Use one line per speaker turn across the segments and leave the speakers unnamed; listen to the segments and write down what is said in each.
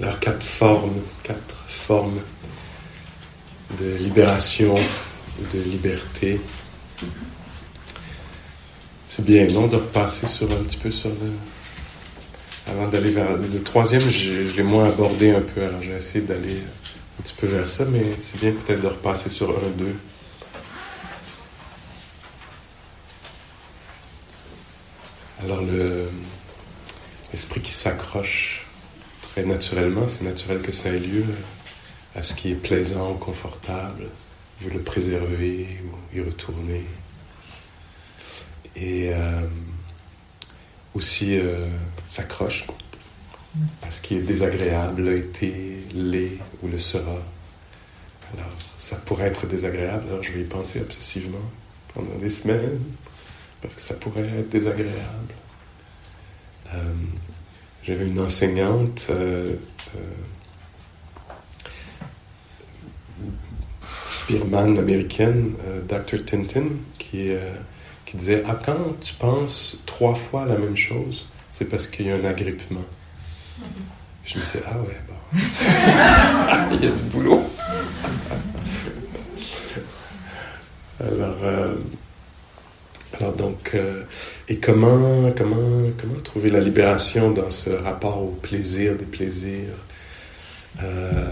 Alors, quatre formes, quatre formes de libération de liberté. C'est bien, non, de repasser sur un petit peu sur le. Avant d'aller vers le troisième, je, l'ai moins abordé un peu, alors j'ai essayé d'aller un petit peu vers ça, mais c'est bien peut-être de repasser sur un, deux. Alors le l'esprit qui s'accroche très naturellement, c'est naturel que ça ait lieu à ce qui est plaisant ou confortable, veut le préserver ou y retourner. Et euh, aussi euh, s'accroche à ce qui est désagréable, l'a été, l'est ou le sera. Alors, ça pourrait être désagréable, alors je vais y penser obsessivement pendant des semaines, parce que ça pourrait être désagréable. Euh, j'avais une enseignante, euh, birmane américaine, Dr. Tintin, qui qui disait Ah, quand tu penses trois fois la même chose, c'est parce qu'il y a un agrippement. Je me disais Ah ouais, bon. Il y a du boulot. alors, euh, alors, donc, euh, et comment, comment, comment trouver la libération dans ce rapport au plaisir des plaisirs? Euh,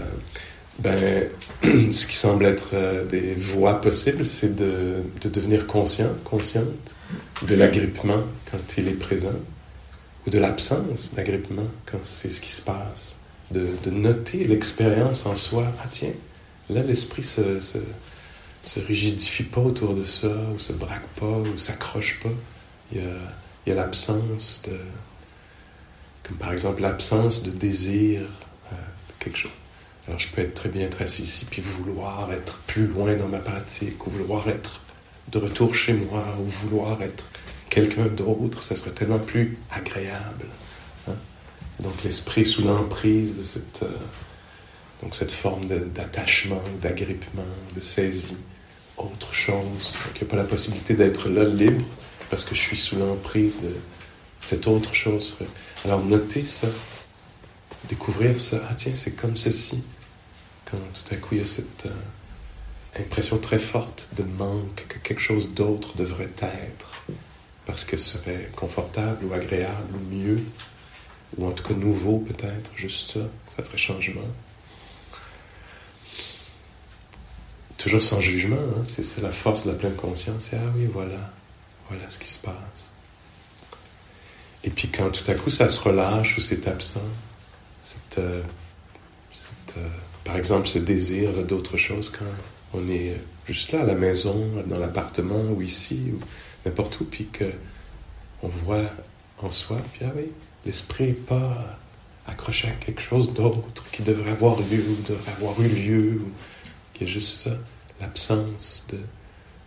ben, ce qui semble être euh, des voies possibles, c'est de, de, devenir conscient, consciente de l'agrippement quand il est présent, ou de l'absence d'agrippement quand c'est ce qui se passe, de, de noter l'expérience en soi. Ah tiens, là l'esprit se, se, se, rigidifie pas autour de ça, ou se braque pas, ou s'accroche pas. Il y a, l'absence de, comme par exemple l'absence de désir euh, de quelque chose. Alors je peux être très bien être assis ici, puis vouloir être plus loin dans ma pratique, ou vouloir être de retour chez moi, ou vouloir être quelqu'un d'autre, ça serait tellement plus agréable. Hein. Donc l'esprit sous l'emprise de cette, euh, donc cette forme d'attachement, d'agrippement, de saisie, autre chose. Donc il n'y a pas la possibilité d'être là libre parce que je suis sous l'emprise de cette autre chose. Alors notez ça, découvrir ça. Ah tiens, c'est comme ceci quand tout à coup il y a cette euh, impression très forte de manque, que quelque chose d'autre devrait être, parce que ce serait confortable ou agréable ou mieux, ou en tout cas nouveau peut-être, juste ça, ça ferait changement. Toujours sans jugement, hein, c'est la force de la pleine conscience, et ah oui, voilà, voilà ce qui se passe. Et puis quand tout à coup ça se relâche ou c'est absent, euh, euh, par exemple, ce désir d'autre chose quand on est juste là, à la maison, dans l'appartement, ou ici, ou n'importe où, puis qu'on voit en soi, puis ah oui, l'esprit n'est pas accroché à quelque chose d'autre qui devrait avoir lieu, ou devrait avoir eu lieu, y a juste ça, l'absence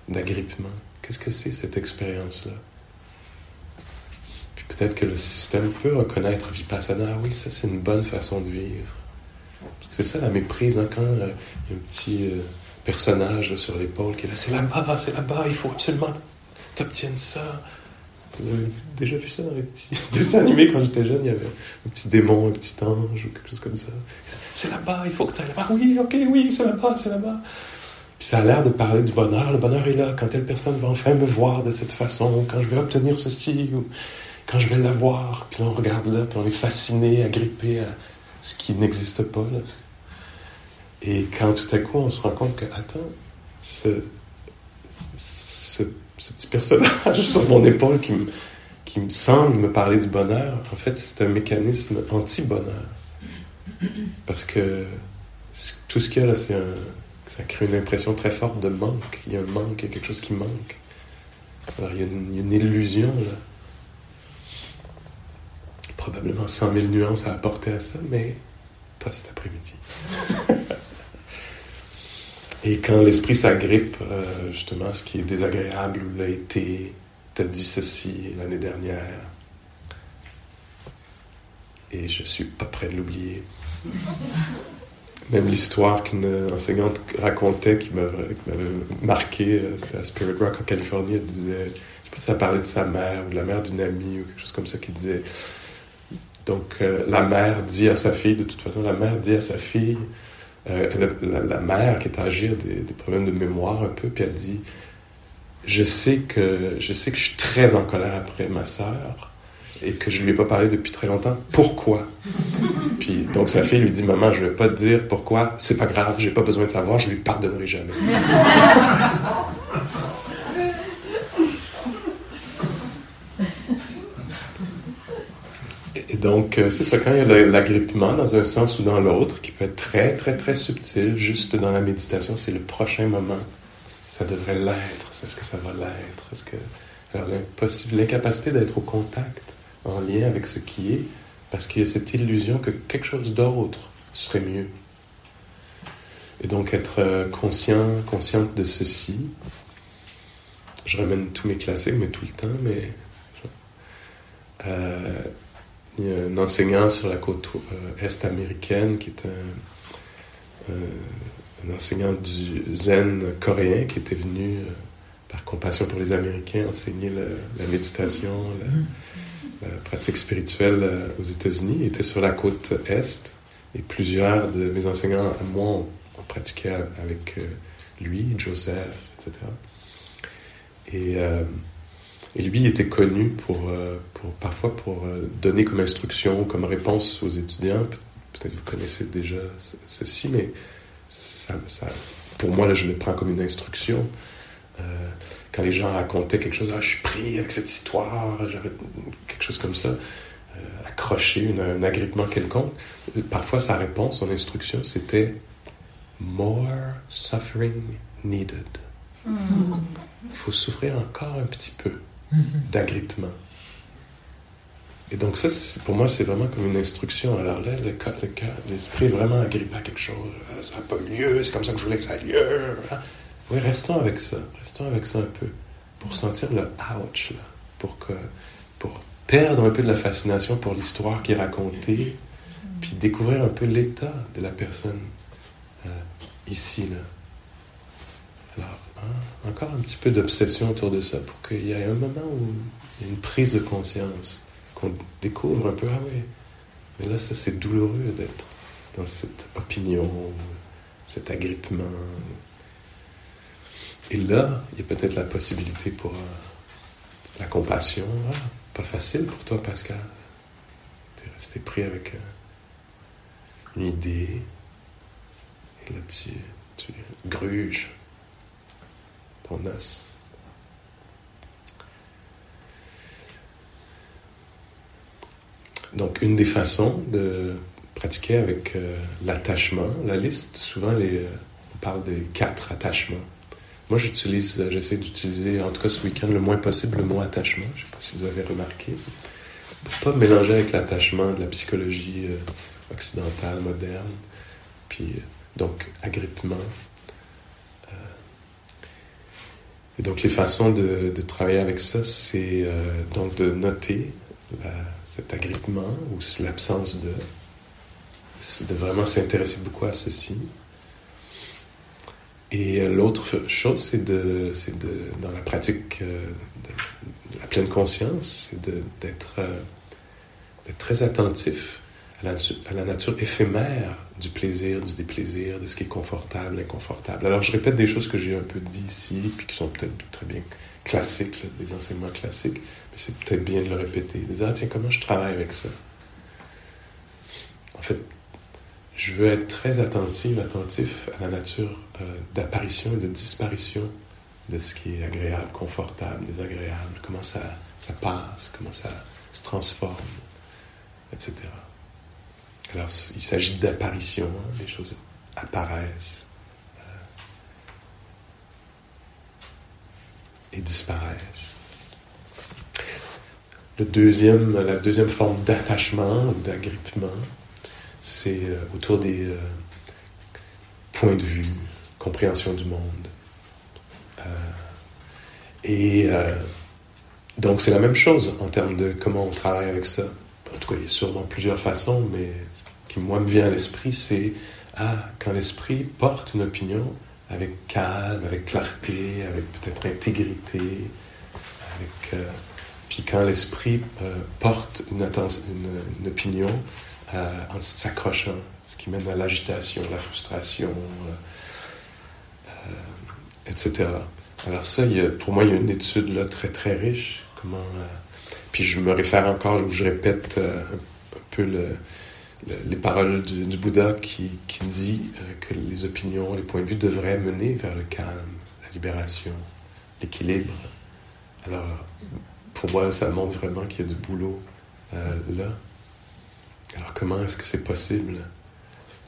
d'agrippement. Qu'est-ce que c'est cette expérience-là? Puis peut-être que le système peut reconnaître Vipassana, ah oui, ça c'est une bonne façon de vivre. C'est ça la méprise, hein, quand euh, il y a un petit euh, personnage sur l'épaule qui est là, c'est là-bas, c'est là-bas, il faut absolument que tu obtiennes ça. Vous avez déjà vu ça dans les petits dessins animés quand j'étais jeune, il y avait un petit démon, un petit ange ou quelque chose comme ça. C'est là-bas, il faut que tu ailles là-bas. Oui, ok, oui, c'est là-bas, c'est là-bas. Puis ça a l'air de parler du bonheur. Le bonheur est là quand telle personne va enfin me voir de cette façon, quand je vais obtenir ceci, ou quand je vais l'avoir. Puis on regarde là, puis on est fasciné, agrippé à ce qui n'existe pas. Là. Et quand tout à coup on se rend compte que, attends, ce, petit personnage sur mon épaule qui me semble me parler du bonheur, en fait, c'est un mécanisme anti-bonheur. Parce que tout ce qu'il y a là, c'est un, ça crée une impression très forte de manque. Il y a un manque, il y a quelque chose qui manque. Alors il y a une, y a illusion là probablement 100 000 nuances à apporter à ça, mais pas cet après-midi. Et quand l'esprit s'agrippe, euh, justement, ce qui est désagréable ou l'a été, t'as dit ceci l'année dernière, et je suis pas prêt de l'oublier. Même l'histoire qu'une enseignante racontait qui m'avait marqué, euh, c'était à Spirit Rock en Californie, elle disait, je sais pas si elle parlait de sa mère ou de la mère d'une amie ou quelque chose comme ça, qui disait donc la mère dit à sa fille, de toute façon, la mère dit à sa fille, la, mère qui est âgée des, des problèmes de mémoire un peu, puis elle dit, je sais que je sais que je suis très en colère après ma sœur et que je lui ai pas parlé depuis très longtemps. Pourquoi? Puis donc sa fille lui dit maman, je vais pas te dire pourquoi. C'est pas grave, j'ai pas besoin de savoir. Je lui pardonnerai jamais. Et donc, euh, c'est ça, quand il y a l'agrippement dans un sens ou dans l'autre, qui peut être très, très, très subtil, juste dans la méditation, c'est le prochain moment ça devrait l'être, est-ce que ça va l'être, est-ce que... Alors l'incapacité d'être au contact, en lien avec ce qui est, parce qu'il y a cette illusion que quelque chose d'autre serait mieux. Et donc être euh, conscient, consciente de ceci. Je ramène tous mes classiques, mais tout le temps, mais... Euh, il y a un enseignant sur la côte euh, est américaine qui est un enseignant du zen coréen qui était venu par compassion pour les Américains enseigner la, méditation, la, pratique spirituelle euh, aux États-Unis. Était sur la côte est et plusieurs de mes enseignants moi ont, pratiqué avec euh, lui, Joseph, etc. Et, et lui était connu pour, parfois pour donner comme instruction, comme réponse aux étudiants. Peut-être vous connaissez déjà ceci, mais ça, pour moi, là, je le prends comme une instruction. Euh, quand les gens racontaient quelque chose, ah, je suis pris avec cette histoire, j'avais quelque chose comme ça, euh, accroché, un agrippement quelconque, parfois sa réponse, son instruction, c'était More suffering needed. Il faut souffrir encore un petit peu d'agrippement. Et donc ça, pour moi, c'est vraiment comme une instruction. Alors là, le cœur, l'esprit est vraiment agrippé à quelque chose. Ah, ça n'a pas lieu, c'est comme ça que je voulais que ça ait lieu. Oui, restons avec ça. Restons avec ça un peu. Pour sentir le ouch. Pour, que, pour perdre un peu de la fascination pour l'histoire qui est racontée, puis découvrir un peu l'état de la personne euh, ici, là. Alors, hein, encore un petit peu d'obsession autour de ça pour qu'il y ait un moment où il y a une prise de conscience qu'on découvre un peu, ah oui, mais là, ça, c'est douloureux d'être dans cette opinion, cet agrippement. Et là, il y a peut-être la possibilité pour euh, la compassion. Ah, pas facile pour toi, Pascal. Tu es resté pris avec euh, une idée. Et là, tu, gruges ton os. Donc, une des façons de pratiquer avec euh, l'attachement, la liste, souvent on parle des quatre attachements. Moi, euh, j'essaie d'utiliser, en tout cas ce week-end, le moins possible le mot attachement. Je ne sais pas si vous avez remarqué. Pour pas mélanger avec l'attachement de la psychologie occidentale, moderne. Puis, donc, agrippement. et donc, les façons de, de travailler avec ça, c'est donc de noter cet agrippement ou l'absence de, de vraiment s'intéresser beaucoup à ceci. Et euh, l'autre chose, c'est de, de, dans la pratique euh, de, la pleine conscience, c'est d'être euh, très attentif à la, nature éphémère du plaisir, du déplaisir, de ce qui est confortable, inconfortable. Alors, je répète des choses que j'ai un peu dit ici, puis qui sont peut-être très bien classiques, des enseignements classiques, c'est peut-être bien de le répéter, de dire, ah, tiens, comment je travaille avec ça? En fait, je veux être très attentif, attentif à la nature euh, d'apparition et de disparition de ce qui est agréable, confortable, désagréable, comment ça, ça passe, comment ça se transforme, etc. Alors, il s'agit d'apparition, hein, les choses apparaissent euh, et disparaissent. La deuxième forme d'attachement ou d'agrippement, c'est euh, autour des euh, points de vue, compréhension du monde. Euh, et donc c'est la même chose en termes de comment on travaille avec ça. En tout cas, il y a sûrement plusieurs façons, mais ce qui moi me vient à l'esprit, c'est ah, quand l'esprit porte une opinion avec calme, avec clarté, avec peut-être intégrité, avec puis quand l'esprit porte une opinion euh, en s'accrochant, ce qui mène à l'agitation, la frustration, etc. Alors ça, pour moi, il y a une étude là, très très riche. Comment, puis je me réfère encore, ou je répète un peu le, les paroles du, Bouddha qui, qui dit que les opinions, les points de vue devraient mener vers le calme, la libération, l'équilibre. Alors, pour moi, ça montre vraiment qu'il y a du boulot euh, là. Alors, comment est-ce que c'est possible?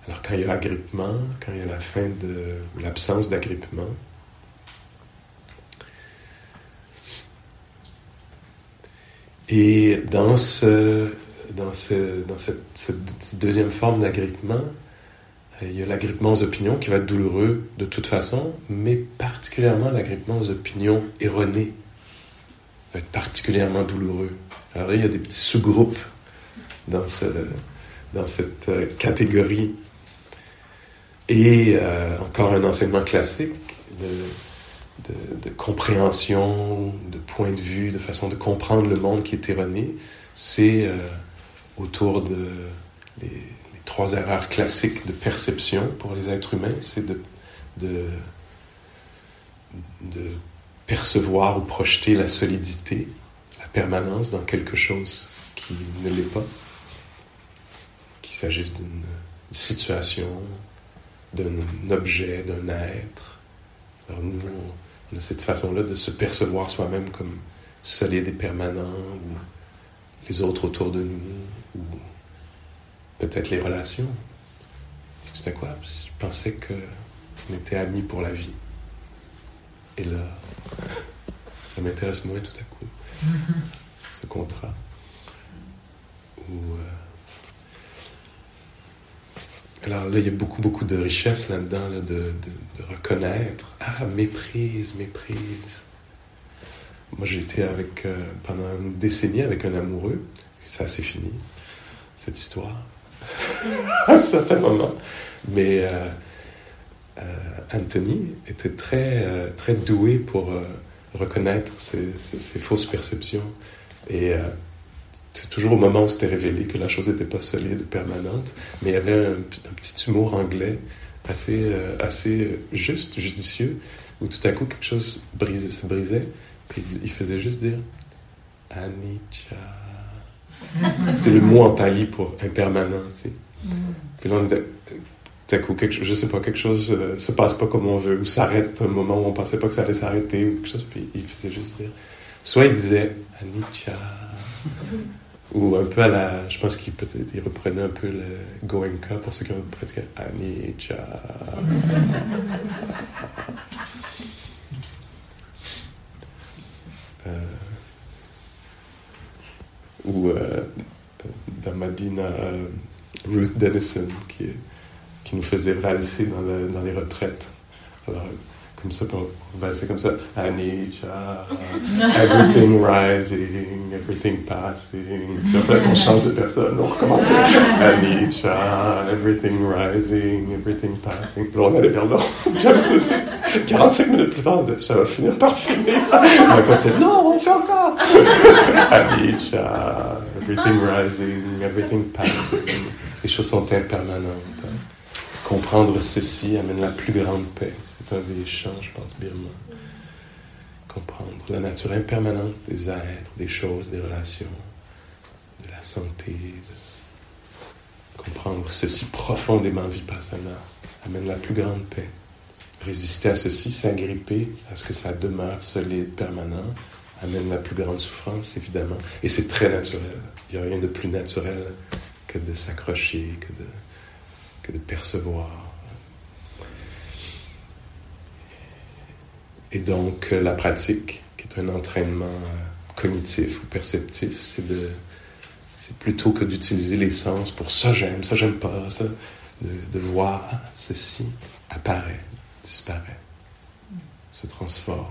Alors, quand il y a agrippement, quand il y a la fin de, l'absence d'agrippement, et dans, ce, dans, ce, dans cette, deuxième forme d'agrippement, il y a l'agrippement aux opinions qui va être douloureux de toute façon, mais particulièrement l'agrippement aux opinions erronées va être particulièrement douloureux. Alors là, il y a des petits sous-groupes dans, ce, dans cette euh, catégorie. Et euh, encore un enseignement classique de, compréhension, de point de vue, de façon de comprendre le monde qui est erroné, c'est euh, autour de les, trois erreurs classiques de perception pour les êtres humains, c'est de, de, percevoir ou projeter la solidité, la permanence dans quelque chose qui ne l'est pas, qu'il s'agisse d'une situation, d'un objet, d'un être. Alors nous, on a cette façon-là de se percevoir soi-même comme solide et permanent, ou les autres autour de nous, ou peut-être les relations. tout à coup, je pensais qu'on était amis pour la vie. Et là, ça m'intéresse moins tout à coup, ce contrat. Où, euh, Alors là, il y a beaucoup, beaucoup de richesse là-dedans, de, de, reconnaître. Ah, méprise, méprise. Moi, j'ai été avec, euh, pendant une décennie avec un amoureux. Ça, c'est fini, cette histoire à un certain moment. Mais euh, euh, Anthony était très, très doué pour reconnaître ces, fausses perceptions. Et c'est toujours au moment où c'était révélé que la chose n'était pas solide, permanente, mais il y avait un, petit humour anglais assez, assez juste, judicieux, où tout à coup quelque chose brisait, se brisait, puis il faisait juste dire Anicca. c'est le mot en pali pour impermanent, tu sais. Puis là, on était, tout à coup, quelque, je sais pas, quelque chose euh, se passe pas comme on veut, ou s'arrête un moment où on pensait pas que ça allait s'arrêter, ou quelque chose, puis il faisait juste dire. Soit il disait Anicca, ou un peu à la. Je pense qu'il peut-être il reprenait un peu le Goenka pour ceux qui ont pratiqué Anicca. euh, ou euh, dans. Euh, Ruth Dennison qui, qui nous faisait valser dans, dans les retraites. Comme ça, pour valser comme ça. Anisha, everything rising, everything passing. Puis après, on change de personne, on recommence. Anisha, everything rising, everything passing. Puis on allait vers l'autre. 45 minutes plus tard, ça va finir par finir. On va continuer. Non, on fait encore. Anisha, everything rising, everything passing les choses sont impermanentes. Hein. Comprendre ceci amène la plus grande paix. C'est un des champs, je pense, birman. Comprendre la nature impermanente des êtres, des choses, des relations, de la santé. Comprendre ceci profondément vipassana amène la plus grande paix. Résister à ceci, s'agripper à ce que ça demeure solide, permanent, amène la plus grande souffrance, évidemment. Et c'est très naturel. Il n'y a rien de plus naturel que de s'accrocher, que de, de percevoir. Et donc, euh, la pratique, qui est un entraînement euh, cognitif ou perceptif, c'est plutôt que d'utiliser les sens pour ça j'aime, ça j'aime pas, ça, de, de voir ah, ceci apparaît, disparaît, se transforme.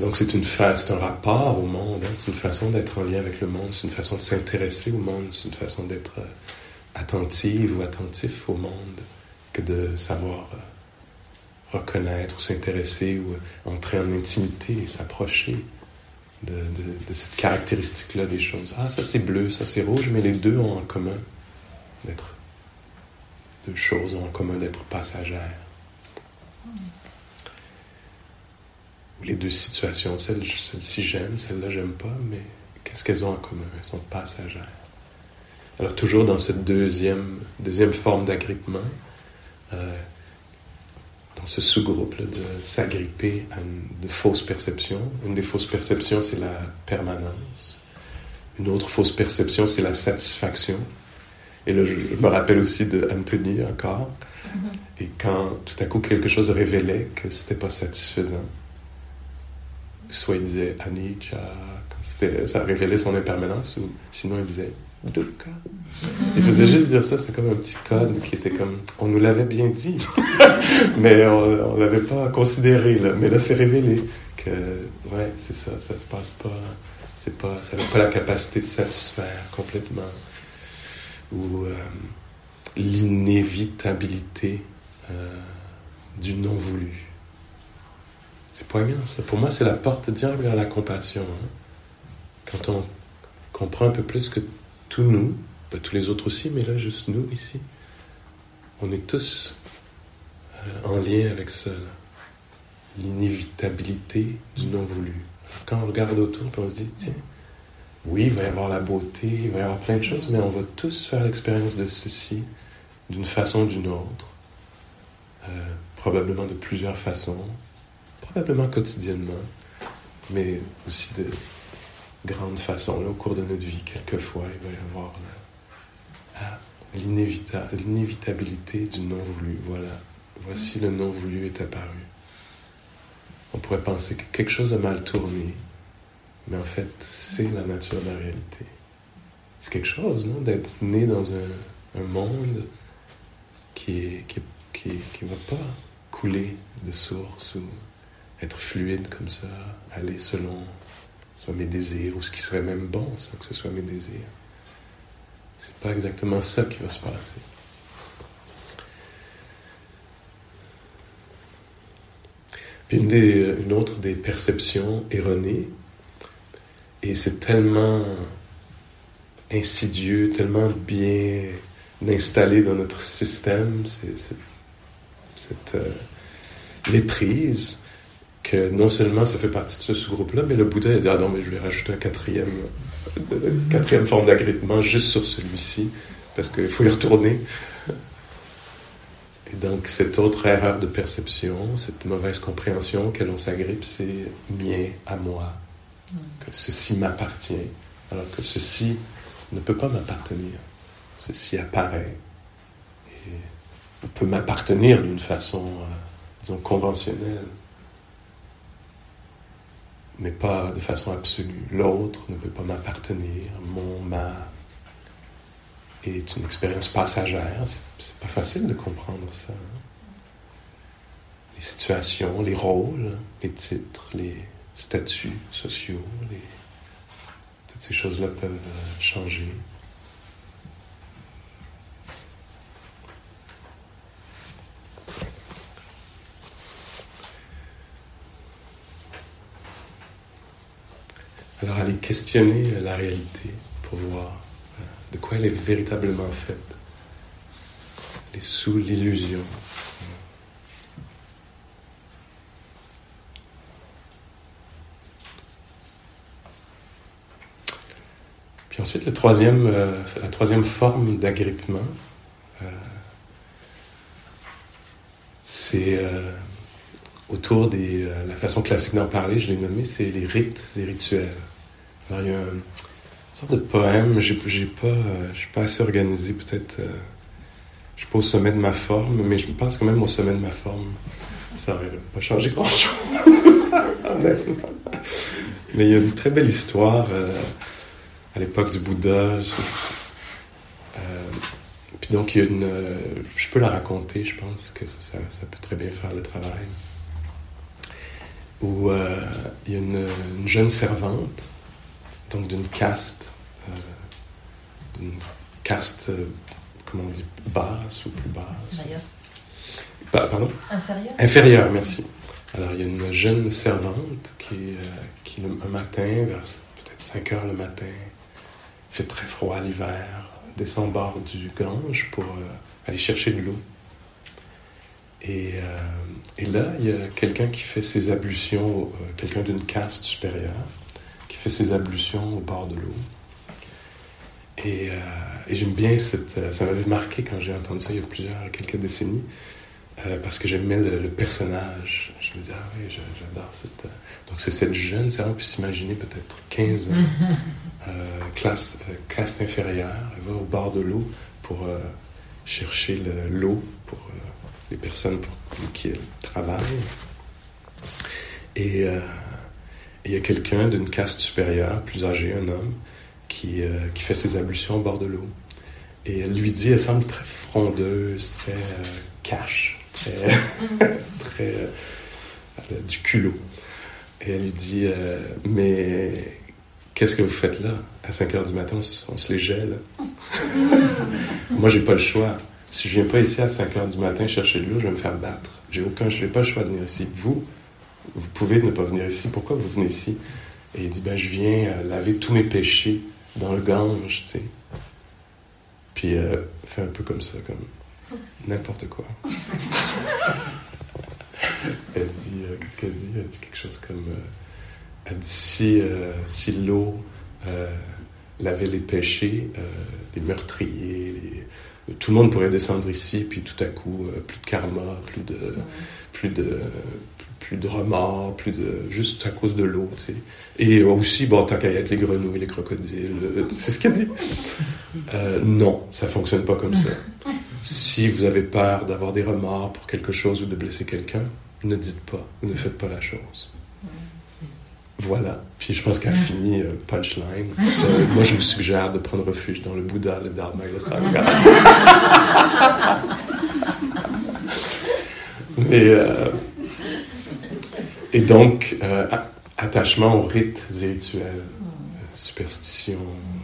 Donc c'est une c'est un rapport au monde, hein. c'est une façon d'être en lien avec le monde, c'est une façon de s'intéresser au monde, c'est une façon d'être euh, attentive ou attentif au monde que de savoir euh, reconnaître ou s'intéresser ou entrer en intimité et s'approcher de, de, cette caractéristique-là des choses. Ah, ça c'est bleu, ça c'est rouge, mais les deux ont en commun d'être. Deux choses ont en commun d'être passagères. Les deux situations, celle-ci j'aime, celle-là j'aime pas, mais qu'est-ce qu'elles ont en commun? Elles sont passagères. Alors toujours dans cette deuxième, deuxième forme d'agrippement, euh, dans ce sous-groupe de s'agripper à de fausses perceptions. Une des fausses perceptions, c'est la permanence. Une autre fausse perception, c'est la satisfaction. Et là, je, me rappelle aussi de Anthony encore. Mm-hmm. Et quand tout à coup quelque chose révélait que c'était pas satisfaisant, soit il disait Anicca, ça révélait son impermanence, ou sinon il disait Dukkha. Il faisait juste dire ça, c'est comme un petit code qui était comme. On nous l'avait bien dit, mais on n'avait pas considéré. Mais là, c'est révélé que, ouais, c'est ça, ça se passe pas. C'est pas, ça n'a pas la capacité de satisfaire complètement. Ou euh, l'inévitabilité euh, du non voulu. C'est poignant, ça. Pour moi, c'est la porte directe vers la compassion. Hein. Quand on comprend un peu plus que tous nous, pas tous les autres aussi, mais là, juste nous ici, on est tous euh, en lien avec ça, l'inévitabilité du non voulu. quand on regarde autour, on se dit, tiens, oui, il va y avoir la beauté, il va y avoir plein de choses, mais on va tous faire l'expérience de ceci d'une façon ou d'une autre, euh, probablement de plusieurs façons, probablement quotidiennement, mais aussi de grande façon. Là, au cours de notre vie, quelquefois, il va y avoir ah, l'inévitabilité du non voulu. Voilà, voici le non voulu est apparu. On pourrait penser que quelque chose a mal tourné, mais en fait, c'est la nature de la réalité. C'est quelque chose, non, d'être né dans un, monde qui qui va pas couler de source ou être fluide comme ça, aller selon soit mes désirs, ou ce qui serait même bon sans que ce soit mes désirs. C'est pas exactement ça qui va se passer. Puis une, autre des perceptions erronées, et c'est tellement insidieux, tellement bien installé dans notre système, c'est cette euh, méprise que non seulement ça fait partie de ce sous-groupe-là, mais le Bouddha a dit Ah non, mais je vais rajouter un quatrième, quatrième forme d'agrippement juste sur celui-ci, parce qu'il faut y retourner. Et donc, cette autre erreur de perception, cette mauvaise compréhension que l'on s'agrippe, c'est mien, à moi, que ceci m'appartient, alors que ceci ne peut pas m'appartenir. Ceci apparaît et peut m'appartenir d'une façon, euh, disons, conventionnelle mais pas de façon absolue. L'autre ne peut pas m'appartenir, mon, ma est une expérience passagère. C'est pas facile de comprendre ça. Les situations, les rôles, les titres, les statuts sociaux, toutes ces choses-là peuvent changer. Alors aller questionner la réalité pour voir euh, de quoi elle est véritablement faite. Elle est sous l'illusion. Puis ensuite, euh, la troisième forme d'agrippement, euh, c'est autour de la façon classique d'en parler, je l'ai nommé, c'est les rites et rituels. Alors, il y a une sorte de poème, j'ai, pas, euh, je suis pas assez organisé, peut-être. Euh, je suis pas au sommet de ma forme, mais je pense quand même au sommet de ma forme, ça n'aurait pas changé grand-chose. mais il y a une très belle histoire euh, à l'époque du Bouddha. puis donc, il y a une, je peux la raconter, je pense que ça, ça peut très bien faire le travail où euh, il y a une, jeune servante, donc d'une caste, euh, d'une caste, euh, comment on dit, basse ou plus basse. Pardon
Inférieur.
Inférieur, merci. Alors, il y a une jeune servante qui, euh, qui un matin, vers peut-être 5 heures le matin, fait très froid l'hiver, descend au bord du Gange pour aller chercher de l'eau. Et, et, là, il y a quelqu'un qui fait ses ablutions, quelqu'un d'une caste supérieure, fait ses ablutions au bord de l'eau. Et, et j'aime bien cette. Ça m'avait marqué quand j'ai entendu ça il y a plusieurs, quelques décennies. Euh, parce que j'aimais le, le, personnage. Je me disais, ah oui, j'adore cette. Euh, donc, c'est cette jeune, ça, on peut s'imaginer peut-être 15 ans, euh, classe, euh, caste inférieure. Elle va au bord de l'eau pour chercher l'eau pour les personnes pour qui elle travaille. Et il y a quelqu'un d'une caste supérieure, plus âgé, un homme, qui, qui fait ses ablutions au bord de l'eau. Et elle lui dit, elle semble très frondeuse, très cash très, euh, du culot. Et elle lui dit euh, Mais qu'est-ce que vous faites là? À 5 heures du matin, on, se les gèle. Moi, j'ai pas le choix. Si je viens pas ici à 5 heures du matin chercher de l'eau, je vais me faire battre. J'ai aucun, je n'ai pas le choix de venir ici. Vous, vous pouvez ne pas venir ici. Pourquoi vous venez ici? Et il dit ben je viens euh, laver tous mes péchés dans le Gange, tu sais. Puis euh, fait un peu comme ça, comme n'importe quoi. elle dit, euh, qu'est-ce qu'elle dit? Elle dit quelque chose comme, euh, elle dit si, si l'eau lavait les péchés, les meurtriers, tout le monde pourrait descendre ici, puis tout à coup, plus de karma, plus de, plus de, plus de remords, plus de, juste à cause de l'eau, tu sais. Et aussi, bon, tant qu'à être les grenouilles, les crocodiles, c'est ce qu'elle dit. non, ça fonctionne pas comme ça. Si vous avez peur d'avoir des remords pour quelque chose ou de blesser quelqu'un, ne dites pas ne faites pas la chose. Voilà. Puis je pense qu'elle a fini euh, punchline. Euh, moi, je vous suggère de prendre refuge dans le Bouddha, le Dharma et le Sangha. Euh, et donc, attachement aux rites et rituels, superstition,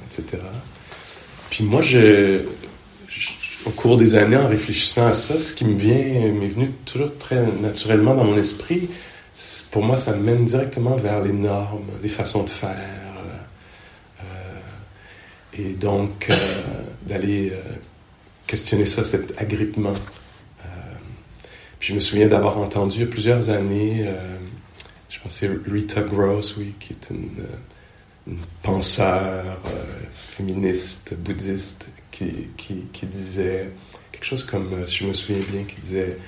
etc. Puis moi, je, au cours des années, en réfléchissant à ça, ce qui me vient, m'est venu toujours très naturellement dans mon esprit, pour moi, ça me mène directement vers les normes, les façons de faire. Euh, euh, et donc, euh, d'aller questionner ça, cet agrippement. puis je me souviens d'avoir entendu il y a plusieurs années, pense c'est Rita Gross, oui, qui est une, une penseur féministe, bouddhiste, qui, qui, disait quelque chose comme, euh, si je me souviens bien, qui disait,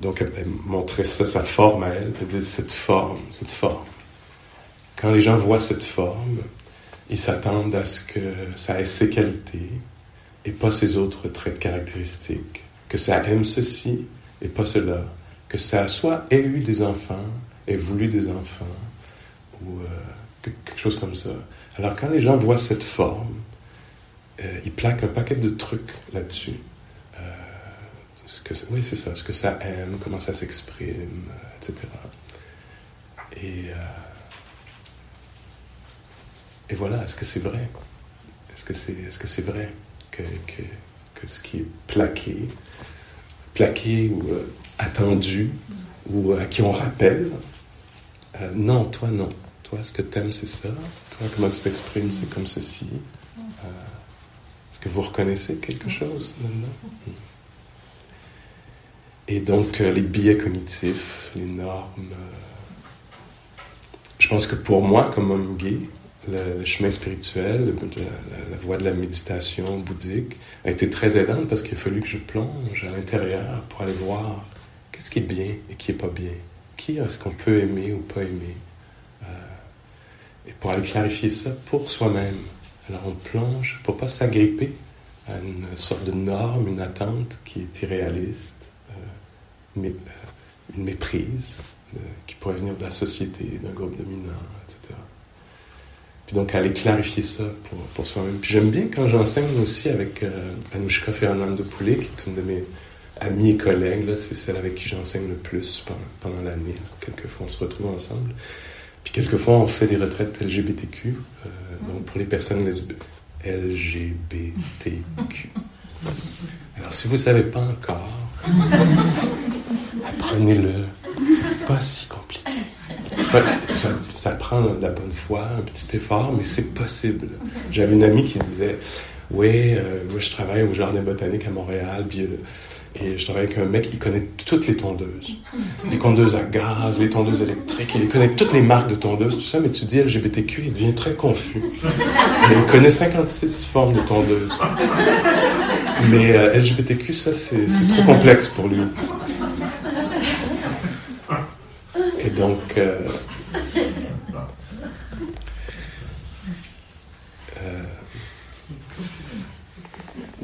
donc elle, montrait ça, sa forme à elle, elle disait cette forme, cette forme. Quand les gens voient cette forme, ils s'attendent à ce que ça ait ses qualités et pas ses autres traits de caractéristiques, que ça aime ceci et pas cela, que ça soit ait eu des enfants, ait voulu des enfants, ou euh, quelque chose comme ça. Alors quand les gens voient cette forme, euh, il plaque un paquet de trucs là-dessus. Euh, oui, c'est ça, ce que ça aime, comment ça s'exprime, etc. Et, voilà, est-ce que c'est vrai? Est-ce que c'est est -ce c'est vrai que, ce qui est plaqué, plaqué ou attendu, ou à qui on rappelle, non, toi non. Toi, ce que t'aimes, c'est ça. Toi, comment tu t'exprimes, c'est comme ceci. Est-ce que vous reconnaissez quelque chose maintenant? Et donc, euh, les biais cognitifs, les normes. Euh, je pense que pour moi, comme homme gay, le, chemin spirituel, la, voie de la méditation bouddhique a été très aidante parce qu'il a fallu que je plonge à l'intérieur pour aller voir qu'est-ce qui est bien et qui est pas bien. Qui est-ce qu'on peut aimer ou pas aimer euh, Et pour aller clarifier ça pour soi-même. Alors on plonge pour pas s'agripper à une sorte de norme, une attente qui est irréaliste, euh, euh, une méprise euh, qui pourrait venir de la société, d'un groupe dominant, etc. Puis donc aller clarifier ça pour, pour soi-même. Puis j'aime bien quand j'enseigne aussi avec Anushka Fernando Poulet, qui est une de mes amies et collègues, c'est celle avec qui j'enseigne le plus pendant, pendant l'année. Quelquefois on se retrouve ensemble. Puis quelquefois on fait des retraites LGBTQ donc pour les personnes LGBTQ. Alors si vous ne savez pas encore, apprenez-le. C'est pas si compliqué. Pas, ça, ça, prend de la bonne foi, un petit effort, mais c'est possible. J'avais une amie qui disait Oui, euh, moi je travaille au Jardin botanique à Montréal, puis euh, et je travaille avec un mec, il connaît toutes les tondeuses. Les tondeuses à gaz, les tondeuses électriques, il connaît toutes les marques de tondeuses, tout ça, mais tu dis LGBTQ, il devient très confus. il connaît 56 formes de tondeuses. Mais euh, LGBTQ, ça, c'est trop complexe pour lui. Et donc... Euh,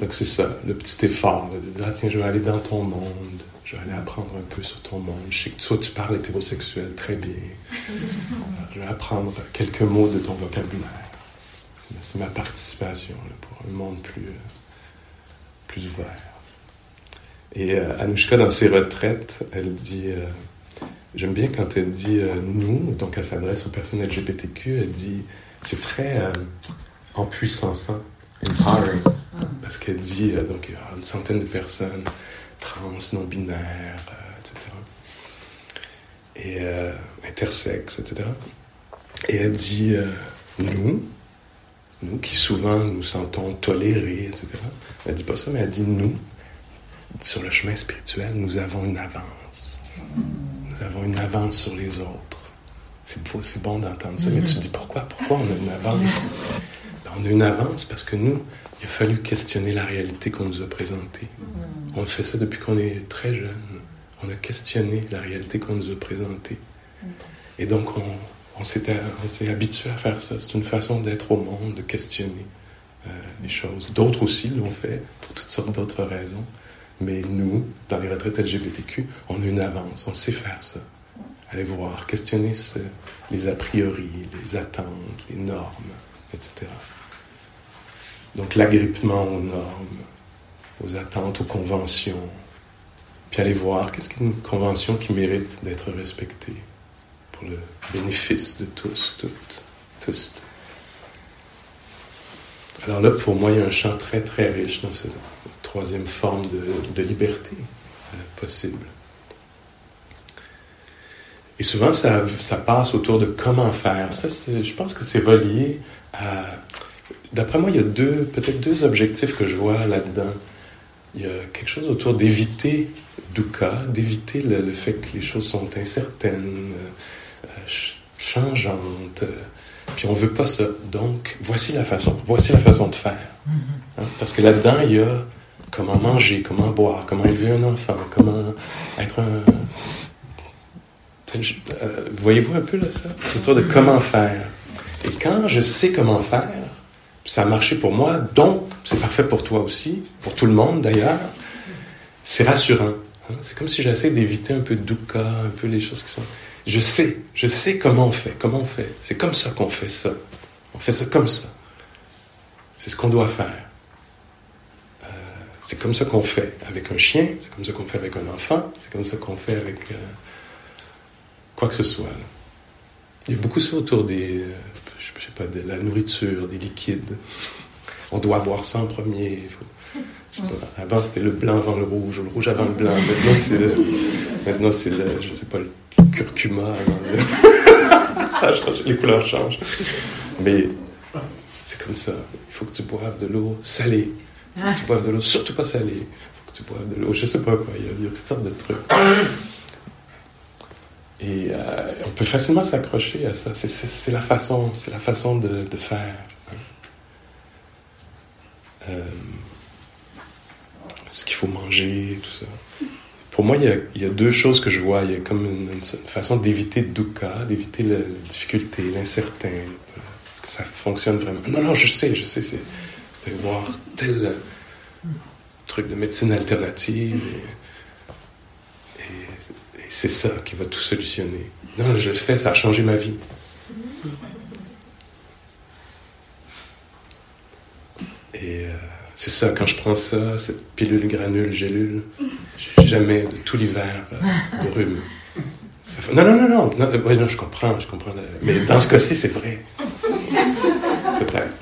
Donc c'est ça, le petit effort, de dire, ah, tiens, je vais aller dans ton monde, je vais aller apprendre un peu sur ton monde. Je sais que toi, tu parles hétérosexuel très bien. je vais apprendre quelques mots de ton vocabulaire. C'est ma participation pour un monde plus, plus ouvert. Et euh, Anushka, dans ses retraites, elle dit, euh, j'aime bien quand elle dit euh, nous, donc elle s'adresse aux personnes LGBTQ, elle dit, c'est très en puissance empowering. Parce qu'elle dit, euh, donc, il y a une centaine de personnes trans, non-binaires, euh, etc. Et euh, intersexes, etc. Et elle dit, nous, nous qui souvent nous sentons tolérés, etc. Elle dit pas ça, mais elle dit, nous, sur le chemin spirituel, nous avons une avance. Nous avons une avance sur les autres. C'est beau, c'est bon d'entendre ça, mais tu te dis pourquoi, pourquoi on a une avance? Ben, On a une avance parce que nous, il a fallu questionner la réalité qu'on nous a présentée. Mm. On fait ça depuis qu'on est très jeune. On a questionné la réalité qu'on nous a présentée. Mm. Et donc, on, on s'est habitué à faire ça. C'est une façon d'être au monde, de questionner euh, les choses. D'autres aussi l'ont fait pour toutes sortes d'autres raisons. Mais nous, dans les retraites LGBTQ, on a une avance. On sait faire ça. Allez voir, questionner les a priori, les attentes, les normes, etc. Donc l'agrippement aux normes, aux attentes, aux conventions. Puis aller voir qu'est-ce qu'une convention qui mérite d'être respectée pour le bénéfice de tous, toutes, tous? Alors là, pour moi, il y a un champ très, très riche dans cette troisième forme de, liberté euh, possible. Et souvent, ça, ça, passe autour de comment faire. Ça, je pense que c'est relié à D'après moi, il y a deux, peut-être deux objectifs que je vois là-dedans. Il y a quelque chose autour d'éviter dukkha, d'éviter le, fait que les choses sont incertaines, euh, changeantes. Euh, puis on veut pas ça. Donc, voici la façon, voici la façon de faire. Mm-hmm. Hein, parce que là-dedans, il y a comment manger, comment boire, comment élever un enfant, comment être un. Euh, voyez-vous un peu là ça? Autour de comment faire. Et quand je sais comment faire, ça a marché pour moi, donc c'est parfait pour toi aussi, pour tout le monde d'ailleurs. C'est rassurant. Hein. C'est comme si j'essayais d'éviter un peu de dukkha, un peu les choses qui sont. Je sais, je sais comment on fait, comment on fait. C'est comme ça qu'on fait ça. On fait ça comme ça. C'est ce qu'on doit faire. Euh, c'est comme ça qu'on fait avec un chien, c'est comme ça qu'on fait avec un enfant, c'est comme ça qu'on fait avec euh, quoi que ce soit. Il y a beaucoup ça autour des, euh, je sais pas, de la nourriture, des liquides. On doit boire ça en premier. avant, c'était le blanc avant le rouge, le rouge avant le blanc. Maintenant, c'est le, maintenant, c'est le, je sais pas, le curcuma ça change, les couleurs changent. Mais c'est comme ça. Il faut que tu boives de l'eau salée. Il faut que tu boives de l'eau surtout pas salée. Il faut que tu boives de l'eau, je sais pas quoi. il y a toutes sortes de trucs. Et euh, on peut facilement s'accrocher à ça. C'est la façon, c'est la façon de, faire. Hein. Euh, ce qu'il faut manger, tout ça. Pour moi, il y, a, deux choses que je vois. Il y a comme une, façon d'éviter dukkha, d'éviter la, difficulté, l'incertain. Est-ce que ça fonctionne vraiment? Non, non, je sais, je sais. C'est de voir tel truc de médecine alternative. C'est ça qui va tout solutionner. Non, je le fais, ça a changé ma vie. Et euh, c'est ça, quand je prends ça, cette pilule granule, gélule, j'ai jamais de tout l'hiver euh, de rhume. Non, non, non, non, non, je comprends, je comprends. Mais dans ce cas-ci, c'est vrai. Peut-être.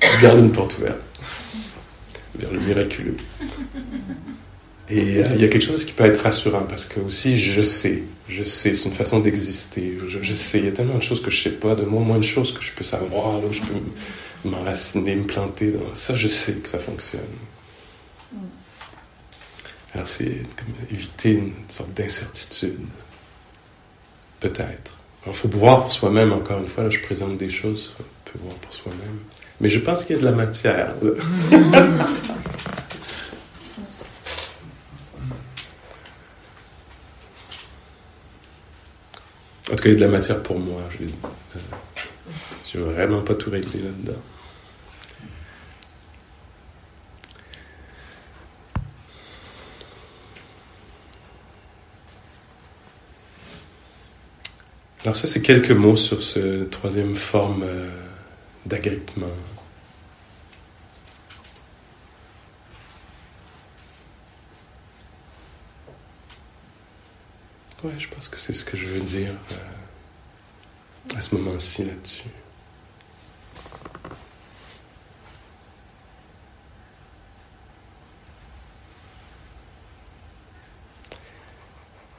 Je garde une porte ouverte vers le miraculeux. Et euh, il y a quelque chose qui peut être rassurant parce que aussi je sais, je sais, c'est une façon d'exister. Je, sais, il y a tellement de choses que je sais pas de moi, moins de choses que je peux savoir, là, je peux m'enraciner, me planter. Dans ça, je sais que ça fonctionne. Mm. Alors c'est comme éviter une sorte d'incertitude, peut-être. Il faut voir pour soi-même, encore une fois, là, je présente des choses, on peut voir pour soi-même. Mais je pense qu'il y a de la matière. tout cas, il y a de la matière pour moi. Je n'ai euh, vraiment pas tout réglé là-dedans. Alors ça, c'est quelques mots sur ce troisième forme euh, d'agrippement. Ouais, je pense que c'est ce que je veux dire euh, à ce moment-ci là-dessus.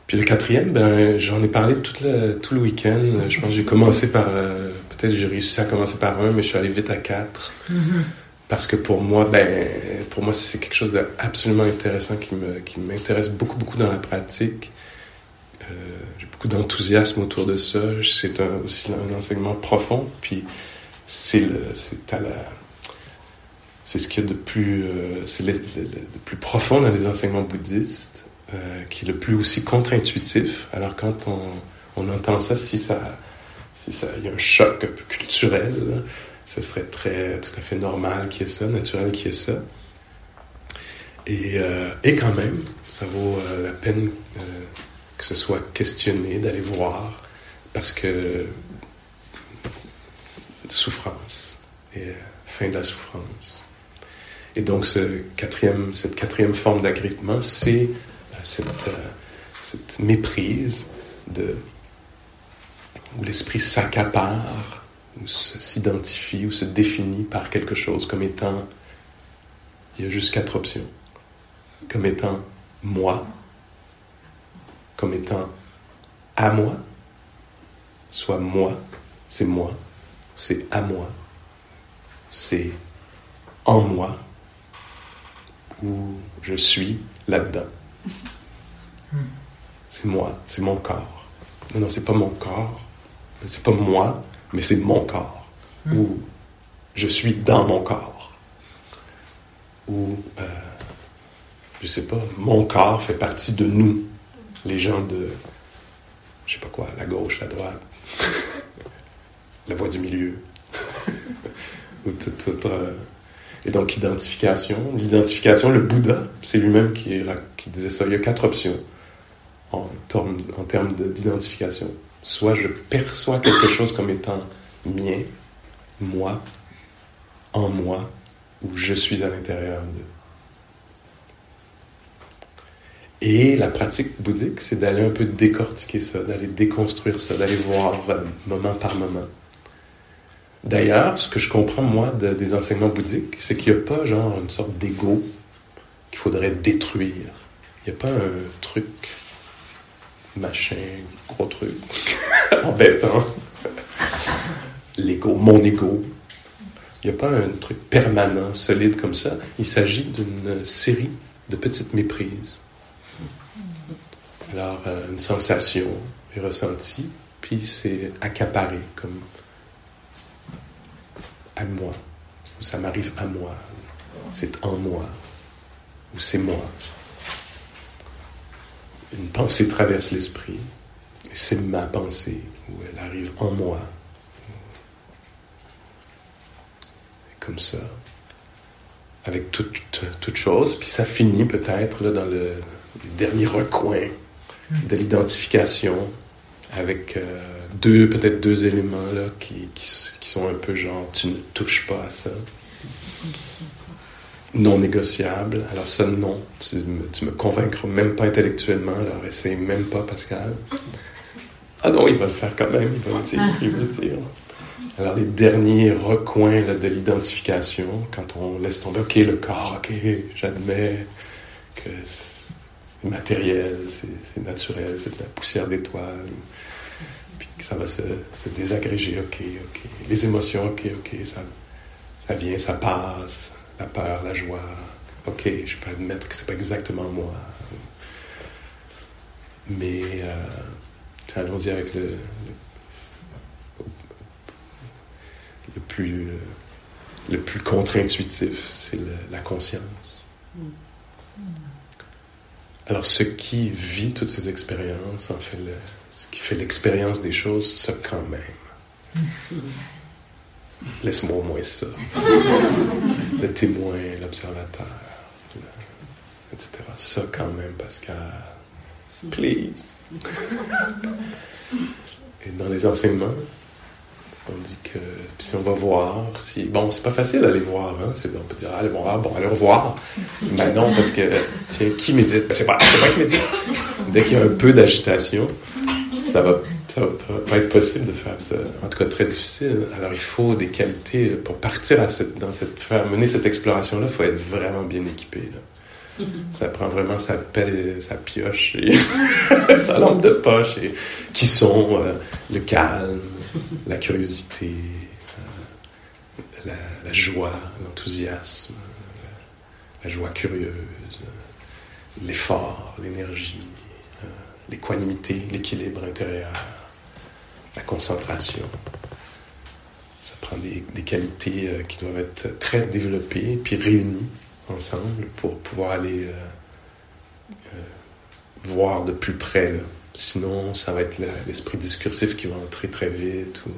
Puis le quatrième, ben, j'en ai parlé tout le, tout le week-end. Je pense que j'ai commencé par. Euh, peut-être j'ai réussi à commencer par un, mais je suis allé vite à quatre. Mm-hmm. Parce que pour moi, ben, pour moi, c'est quelque chose d'absolument intéressant qui m'intéresse qui beaucoup, beaucoup dans la pratique. Euh, j'ai beaucoup d'enthousiasme autour de ça. C'est aussi un enseignement profond. Puis c'est c'est à la c'est ce qu'il y a de plus euh, c'est le, plus profond dans les enseignements bouddhistes, euh, qui est le plus aussi contre-intuitif. Alors quand on, on, entend ça, si ça si ça il y a un choc un peu culturel, ce serait très tout à fait normal qu'il y ait ça, naturel qu'il y ait ça. Et, et quand même, ça vaut la peine que ce soit questionné, d'aller voir, parce que souffrance et fin de la souffrance. Et donc, ce quatrième, cette quatrième forme d'agrippement, c'est euh, cette, euh, cette, méprise de, où l'esprit s'accapare, ou s'identifie, ou se définit par quelque chose comme étant, il y a juste quatre options, comme étant moi, comme étant à moi, soit moi, c'est moi, c'est à moi, c'est en moi, ou je suis là-dedans. C'est moi, c'est mon corps. Non, non, c'est pas mon corps, c'est pas moi, mais c'est mon corps. Ou je suis dans mon corps. Ou, euh, je sais pas, mon corps fait partie de nous les gens de, je sais pas quoi, la gauche, la droite, la voie du milieu, ou tout autre. Euh, et donc, identification. L'identification, le Bouddha, c'est lui-même qui, qui, disait ça. Il y a quatre options en, termes, en termes d'identification. Soit je perçois quelque chose comme étant mien, moi, en moi, ou je suis à l'intérieur de. Et la pratique bouddhique, c'est d'aller un peu décortiquer ça, d'aller déconstruire ça, d'aller voir euh, moment par moment. D'ailleurs, ce que je comprends, moi, des enseignements bouddhiques, c'est qu'il n'y a pas, genre, une sorte d'ego qu'il faudrait détruire. Il n'y a pas un truc, machin, gros truc, embêtant. L'ego, mon ego. Il n'y a pas un truc permanent, solide comme ça. Il s'agit d'une série de petites méprises alors, euh, une sensation est ressentie, puis c'est accaparé comme à moi, ou ça m'arrive à moi, c'est en moi, ou c'est moi. Une pensée traverse l'esprit, c'est ma pensée, ou elle arrive en moi. Comme ça, avec toute, toute chose, puis ça finit peut-être dans le dernier recoin de l'identification avec euh, deux, peut-être deux éléments là, qui, qui, sont un peu genre tu ne touches pas à ça. Non négociable. Alors ça, non. Tu, tu me convaincras même pas intellectuellement. Alors essaye même pas, Pascal. Ah non, il va le faire quand même. Il va le dire. Il va le dire. Alors les derniers recoins là, de l'identification, quand on laisse tomber, ok, le corps, ok, j'admets que matériel, c'est naturel, c'est de la poussière d'étoiles. Puis ça va se, désagréger, ok, ok. Les émotions, ok, ok, ça, ça vient, ça passe. La peur, la joie, ok, je peux admettre que c'est pas exactement moi. Mais euh, allons-y avec le, le, plus, le plus contre-intuitif, c'est la conscience. Mm. Alors, ce qui vit toutes ces expériences, en fait, ce qui fait l'expérience des choses, ça quand même. Laisse-moi au moins ça. Le témoin, l'observateur, etc. Ça quand même, Pascal. Please. Et dans les enseignements, on dit que si on va voir, si. Bon, c'est pas facile d'aller voir, hein? on peut dire, allez voir, bon, allez revoir. Mais non, parce que, tiens, qui médite? Ben, c'est pas, pas qui médite. Dès qu'il y a un peu d'agitation, ça va, ça va pas être possible de faire ça. En tout cas, très difficile. Alors, il faut des qualités pour partir à cette, dans cette, faire mener cette exploration-là. Il faut être vraiment bien équipé. Là. Ça prend vraiment sa pelle, sa pioche et sa lampe de poche et qui sont euh, le calme, la curiosité, euh, la, joie, l'enthousiasme, la, joie curieuse, l'effort, l'énergie, euh, l'équanimité, l'équilibre intérieur, la concentration. Ça prend des, qualités euh, qui doivent être très développées puis réunies ensemble pour pouvoir aller voir de plus près Sinon, ça va être l'esprit discursif qui va entrer très vite, ou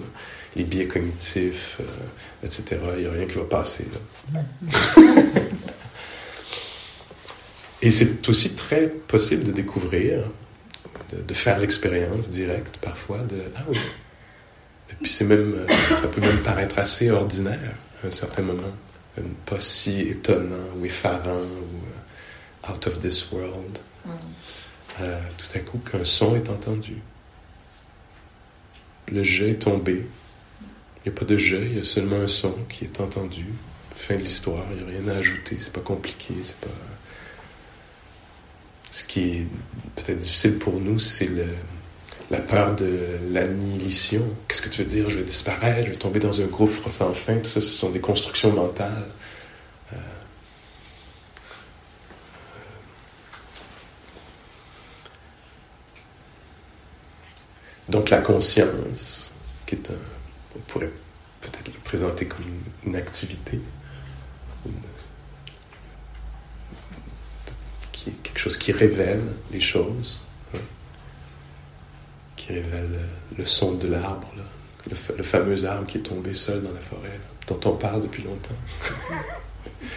les biais cognitifs, euh, etc. Il n'y a rien qui va passer. Et c'est aussi très possible de découvrir, de, faire l'expérience directe parfois de Ah oui. Et puis c'est même, euh, ça peut même paraître assez ordinaire à un certain moment, pas si étonnant ou effarant ou euh, out of this world. Euh, tout à coup qu'un son est entendu. Le jet est tombé. Il n'y a pas de jet, il y a seulement un son qui est entendu. Fin de l'histoire, il n'y a rien à ajouter, c'est pas compliqué, c'est pas. Ce qui est peut-être difficile pour nous, c'est la peur de l'annihilation. Qu'est-ce que tu veux dire? Je vais disparaître, je vais tomber dans un gouffre sans fin. Tout ça, ce sont des constructions mentales. Donc la conscience, qui est un, on pourrait peut-être le présenter comme une, activité, qui est quelque chose qui révèle les choses, hein, qui révèle le son de l'arbre, le, fameux arbre qui est tombé seul dans la forêt, dont on parle depuis longtemps.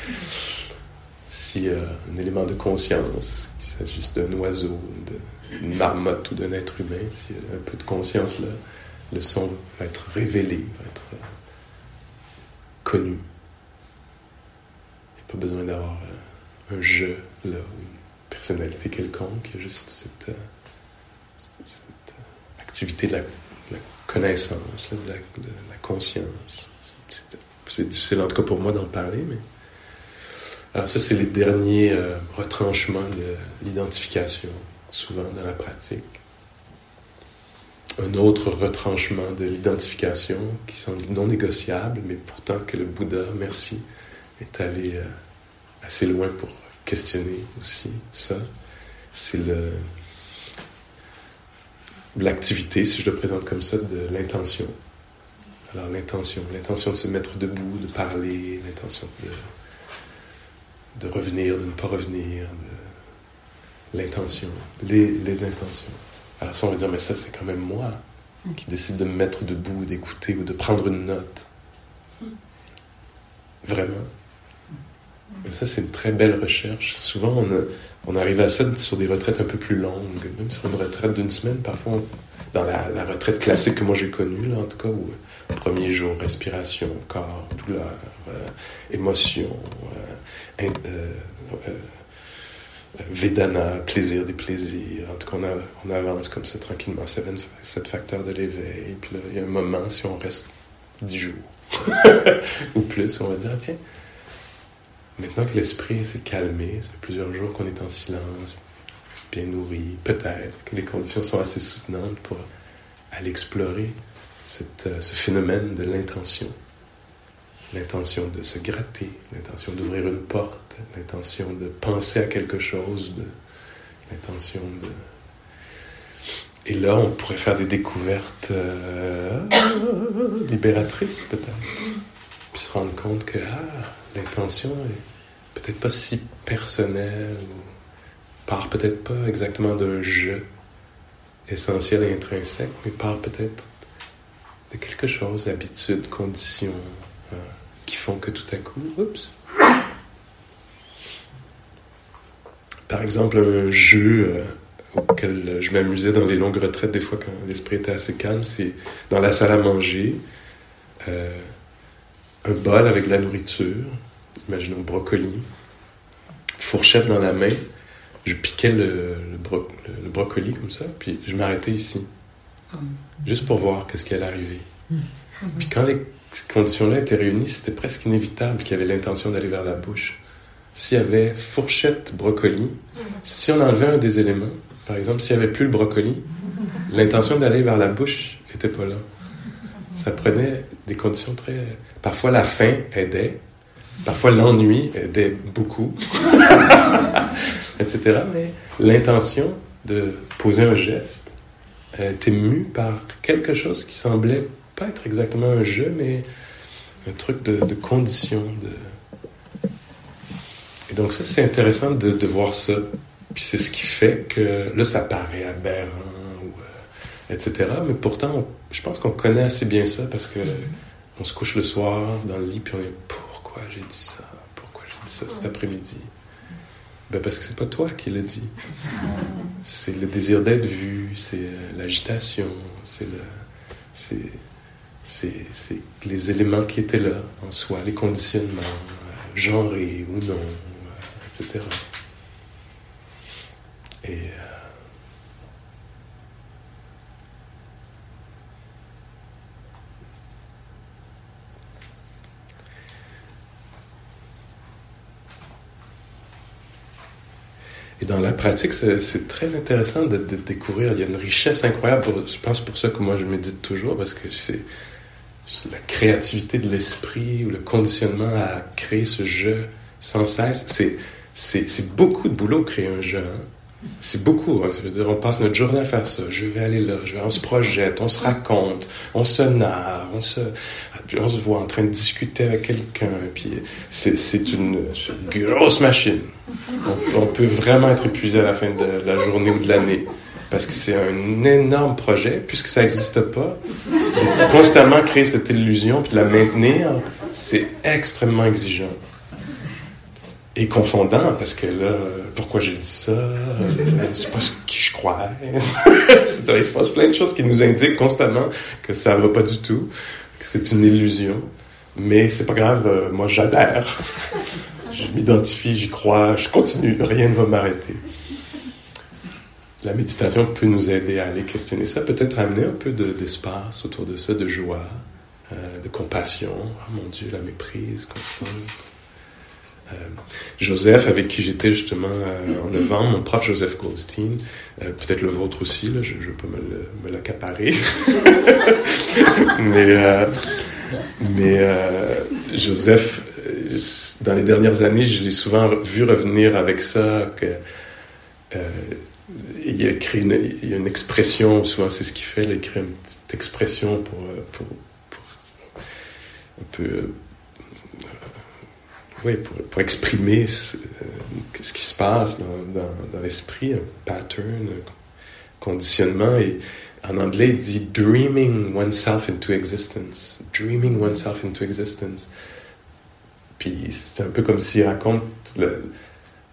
si euh, un élément de conscience, qu'il s'agisse d'un oiseau, de marmotte ou d'un être humain, s'il y a un peu de conscience là, le son va être révélé, va être euh, connu. Il n'y a pas besoin d'avoir euh, un jeu là, ou une personnalité quelconque, il y a juste cette, euh, activité de la, connaissance, de, la, conscience. C'est difficile en tout cas pour moi d'en parler, mais... Alors ça, c'est les derniers retranchements de l'identification souvent dans la pratique. Un autre retranchement de l'identification qui semble non négociable, mais pourtant que le Bouddha, merci, est allé euh, assez loin pour questionner aussi ça, c'est l'activité, si je le présente comme ça, de l'intention. Alors l'intention, l'intention de se mettre debout, de parler, l'intention de, de revenir, de ne pas revenir, de, l'intention, les, les, intentions. Alors ça, on va dire, mais ça, c'est quand même moi qui décide de me mettre debout, d'écouter ou de prendre une note. Vraiment. ça, c'est une très belle recherche. Souvent, on, on, arrive à ça sur des retraites un peu plus longues, même sur une retraite d'une semaine, parfois, dans la, la, retraite classique que moi j'ai connue, là, en tout cas, où premier jour, respiration, corps, douleur, euh, émotion, euh, euh, Vedana, plaisir des plaisirs. En tout cas, on, avance comme ça tranquillement, sept facteurs de l'éveil. Puis là, il y a un moment, si on reste dix jours ou plus, on va dire, tiens, maintenant que l'esprit s'est calmé, ça fait plusieurs jours qu'on est en silence, bien nourri, peut-être que les conditions sont assez soutenantes pour aller explorer euh, ce phénomène de l'intention. L'intention de se gratter, l'intention d'ouvrir une porte, l'intention de penser à quelque chose, l'intention de... Et là, on pourrait faire des découvertes euh, libératrices, peut-être. Puis se rendre compte que ah, l'intention est peut-être pas si personnelle, ou part peut-être pas exactement d'un jeu essentiel et intrinsèque, mais part peut-être de quelque chose, habitudes, conditions, euh, qui font que tout à coup, oups. Par exemple, un jeu euh, auquel je m'amusais dans les longues retraites, des fois quand l'esprit était assez calme, c'est dans la salle à manger, euh, un bol avec de la nourriture, imaginons brocoli, fourchette dans la main, je piquais le, le, brocoli comme ça, puis je m'arrêtais ici. Juste pour voir qu'est-ce qui allait arriver. Puis quand les conditions-là étaient réunies, c'était presque inévitable qu'il y avait l'intention d'aller vers la bouche. S'il y avait fourchette, brocoli, si on enlevait un des éléments, par exemple, s'il n'y avait plus le brocoli, l'intention d'aller vers la bouche n'était pas là. Ça prenait des conditions très... Parfois la faim aidait, parfois l'ennui aidait beaucoup, etc. Mais l'intention de poser un geste était mue par quelque chose qui semblait pas être exactement un jeu, mais un truc de, de condition. Et donc ça, c'est intéressant de, voir ça. Puis c'est ce qui fait que là, ça paraît aberrant, euh, etc. Mais pourtant, je pense qu'on connaît assez bien ça parce que on se couche le soir dans le lit, puis on est pourquoi j'ai dit ça, pourquoi j'ai dit ça cet après-midi? Ben parce que c'est pas toi qui l'as dit. C'est le désir d'être vu, c'est euh, l'agitation, c'est le, c'est, c'est, les éléments qui étaient là en soi, les conditionnements, euh, genrés ou non, euh, etc. Et Et dans la pratique, c'est très intéressant de, découvrir. Il y a une richesse incroyable. je pense pour ça que moi je médite toujours, parce que c'est la créativité de l'esprit ou le conditionnement à créer ce jeu sans cesse. C'est beaucoup de boulot créer un jeu. Hein. C'est beaucoup. Hein. dire, on passe notre journée à faire ça. Je vais aller là, je vais, on se projette, on se raconte, on se narre, on se, on se voit en train de discuter avec quelqu'un. Puis c'est une, grosse machine. On, peut vraiment être épuisé à la fin de la journée ou de l'année. Parce que c'est un énorme projet, puisque ça n'existe pas. constamment créer cette illusion puis la maintenir, c'est extrêmement exigeant et confondant parce que là, pourquoi j'ai dit ça? C'est pas ce que je crois. Il se passe plein de choses qui nous indiquent constamment que ça va pas du tout, que c'est une illusion. Mais c'est pas grave, euh, moi j'adhère. je m'identifie, j'y crois, je continue, rien ne va m'arrêter. La méditation peut nous aider à aller questionner ça, peut-être amener un peu d'espace autour de ça, de joie, euh, de compassion. Oh mon Dieu, la méprise constante. Euh, Joseph, avec qui j'étais justement euh, en novembre, mon prof Joseph Goldstein, peut-être le vôtre aussi, je ne veux pas me l'accaparer. mais mais Joseph, dans les dernières années, je l'ai souvent vu revenir avec ça, que il a créé une, il y a une expression, souvent c'est ce qu'il fait, il crée une petite expression pour, pour, pour un peu oui, pour, pour exprimer ce, euh, qui se passe dans, dans, l'esprit, un pattern, un conditionnement. Et en anglais, il dit dreaming oneself into existence. Dreaming oneself into existence. Puis c'est un peu comme s'il raconte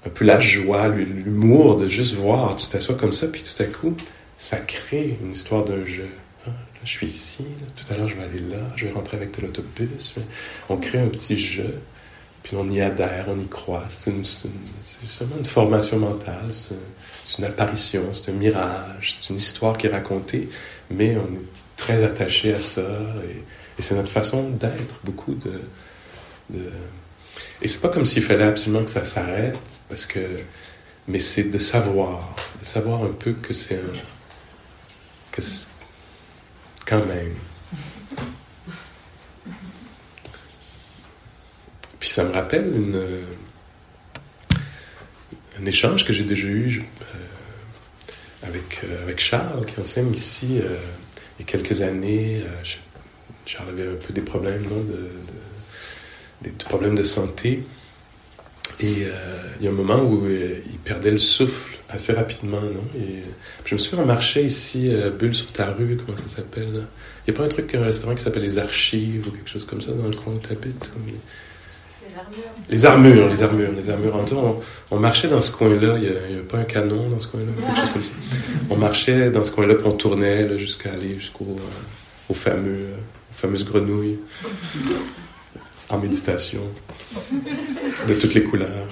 un la joie, l'humour de juste voir. Tu t'assois comme ça, puis tout à coup, ça crée une histoire d'un jeu. Ah, je suis ici, tout à l'heure je vais aller là, je vais rentrer avec tel autobus. On crée un petit jeu puis on y adhère, on y croit. C'est seulement une formation mentale, c'est une apparition, c'est un mirage, c'est une histoire qui est racontée, mais on est très attaché à ça, et, c'est notre façon d'être, beaucoup de... Et c'est pas comme s'il fallait absolument que ça s'arrête, parce que mais c'est de savoir, de savoir un peu que c'est un. que quand même. Puis ça me rappelle une, un échange que j'ai déjà eu euh, avec, euh, avec Charles, qui enseigne ici euh, il y a quelques années. Charles avait un peu des problèmes, de, des problèmes de santé. Et il y a un moment où il perdait le souffle assez rapidement, non? Et je me suis fait un marché ici, Bulle sur ta rue, comment ça s'appelle? Il n'y a pas un truc, un restaurant qui s'appelle Les Archives ou quelque chose comme ça dans le coin où tu habites? Les armures, les armures, les armures. On, on marchait dans ce coin-là, il n'y a, pas un canon dans ce coin-là, quelque chose comme ça. On marchait dans ce coin-là, puis on tournait jusqu'à aller jusqu'au euh, fameux, euh, aux fameuses grenouilles en méditation, de toutes les couleurs.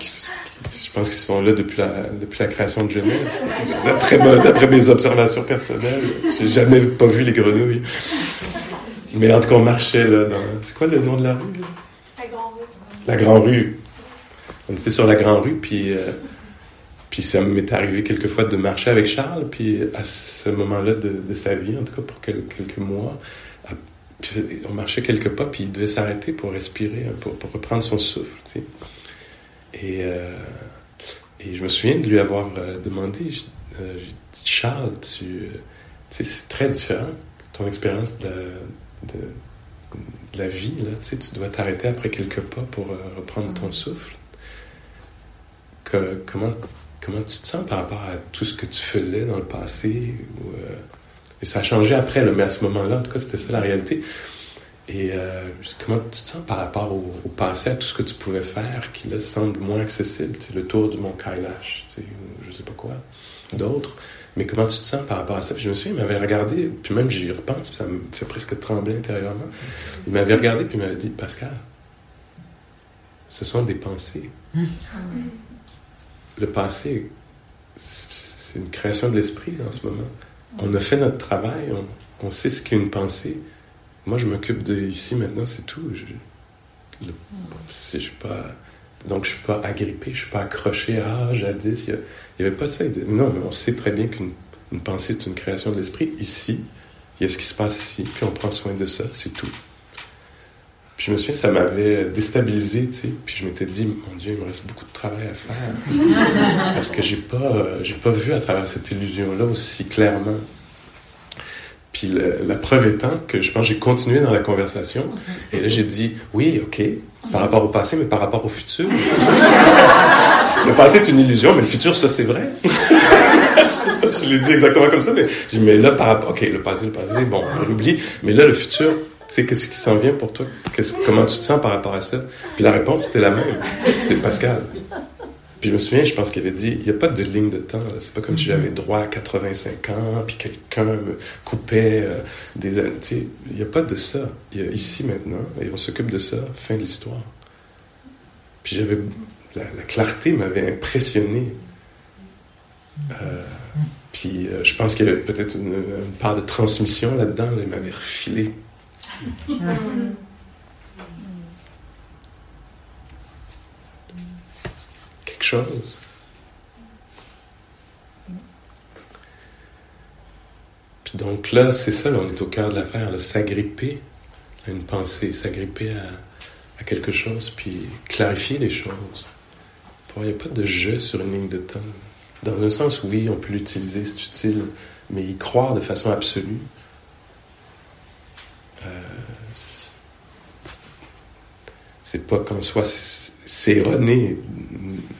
je pense qu'ils sont là depuis la, depuis la création de Genève. D'après mes observations personnelles, j'ai jamais pas vu les grenouilles. Mais en tout cas, on marchait là dans... C'est quoi le nom de la rue? Là? la Grande Rue. On était sur la Grande Rue, puis, euh, puis ça m'est arrivé quelquefois de marcher avec Charles, puis à ce moment-là de, sa vie, en tout cas pour quelques, mois, on marchait quelques pas, puis il devait s'arrêter pour respirer, pour, pour, reprendre son souffle. Tu sais. et, euh, et je me souviens de lui avoir euh, demandé, Charles, tu, sais, c'est très différent, ton expérience de, de la vie, là, tu, sais, tu dois t'arrêter après quelques pas pour euh, reprendre ton mm. souffle. Que, comment, comment tu te sens par rapport à tout ce que tu faisais dans le passé? Ou, euh, et ça a changé après, là, mais à ce moment-là, en tout cas, c'était ça la réalité. Et euh, comment tu te sens par rapport au, passé, à tout ce que tu pouvais faire qui là semble moins accessible, tu sais, le tour du mont Kailash, tu sais, ou je sais pas quoi, d'autres. Mais comment tu te sens par rapport à ça? Puis je me souviens, il m'avait regardé, puis même j'y repense, puis ça me fait presque trembler intérieurement. Il m'avait regardé, puis il m'avait dit, Pascal, ce sont des pensées. Le passé, c'est une création de l'esprit en ce moment. On a fait notre travail, on, sait ce qu'est une pensée. Moi, je m'occupe de ici maintenant, c'est tout. Je, suis pas donc, je ne suis pas agrippé, je ne suis pas accroché à ah, jadis. Il n'y avait pas ça. Non, mais on sait très bien qu'une pensée, c'est une création de l'esprit. Ici, il y a ce qui se passe ici, puis on prend soin de ça, c'est tout. Puis je me souviens, ça m'avait déstabilisé, tu sais. Puis je m'étais dit, mon Dieu, il me reste beaucoup de travail à faire. Parce que j'ai pas, j'ai pas vu à travers cette illusion-là aussi clairement. Puis la preuve étant que je pense j'ai continué dans la conversation. Et là, j'ai dit, oui, OK, par rapport au passé, mais par rapport au futur. le passé est une illusion, mais le futur, ça, c'est vrai. je l'ai dit exactement comme ça, mais j'ai dit, mais là, par rapport, OK, le passé, le passé, bon, on l'oublie, mais là, le futur, tu sais, qu'est-ce qui s'en vient pour toi? comment tu te sens par rapport à ça? Puis la réponse, c'était la même. C'est Pascal. Puis je me souviens, je pense qu'il avait dit, il n'y a pas de ligne de temps. C'est pas comme si j'avais droit à 85 ans, puis quelqu'un me coupait euh, des années. Il n'y a pas de ça. Il y a ici maintenant, et on s'occupe de ça, fin de l'histoire. Puis j'avais... La, clarté m'avait impressionné. Euh, puis euh, je pense qu'il y avait peut-être une, part de transmission là-dedans. il m'avait refilé. chose. Puis donc là, c'est ça, on est au cœur de l'affaire, s'agripper à une pensée, s'agripper à, quelque chose, puis clarifier les choses. Il n'y a pas de jeu sur une ligne de temps. Dans un sens, oui, on peut l'utiliser, c'est utile, mais y croire de façon absolue, euh, c'est pas qu'en soi, c'est erroné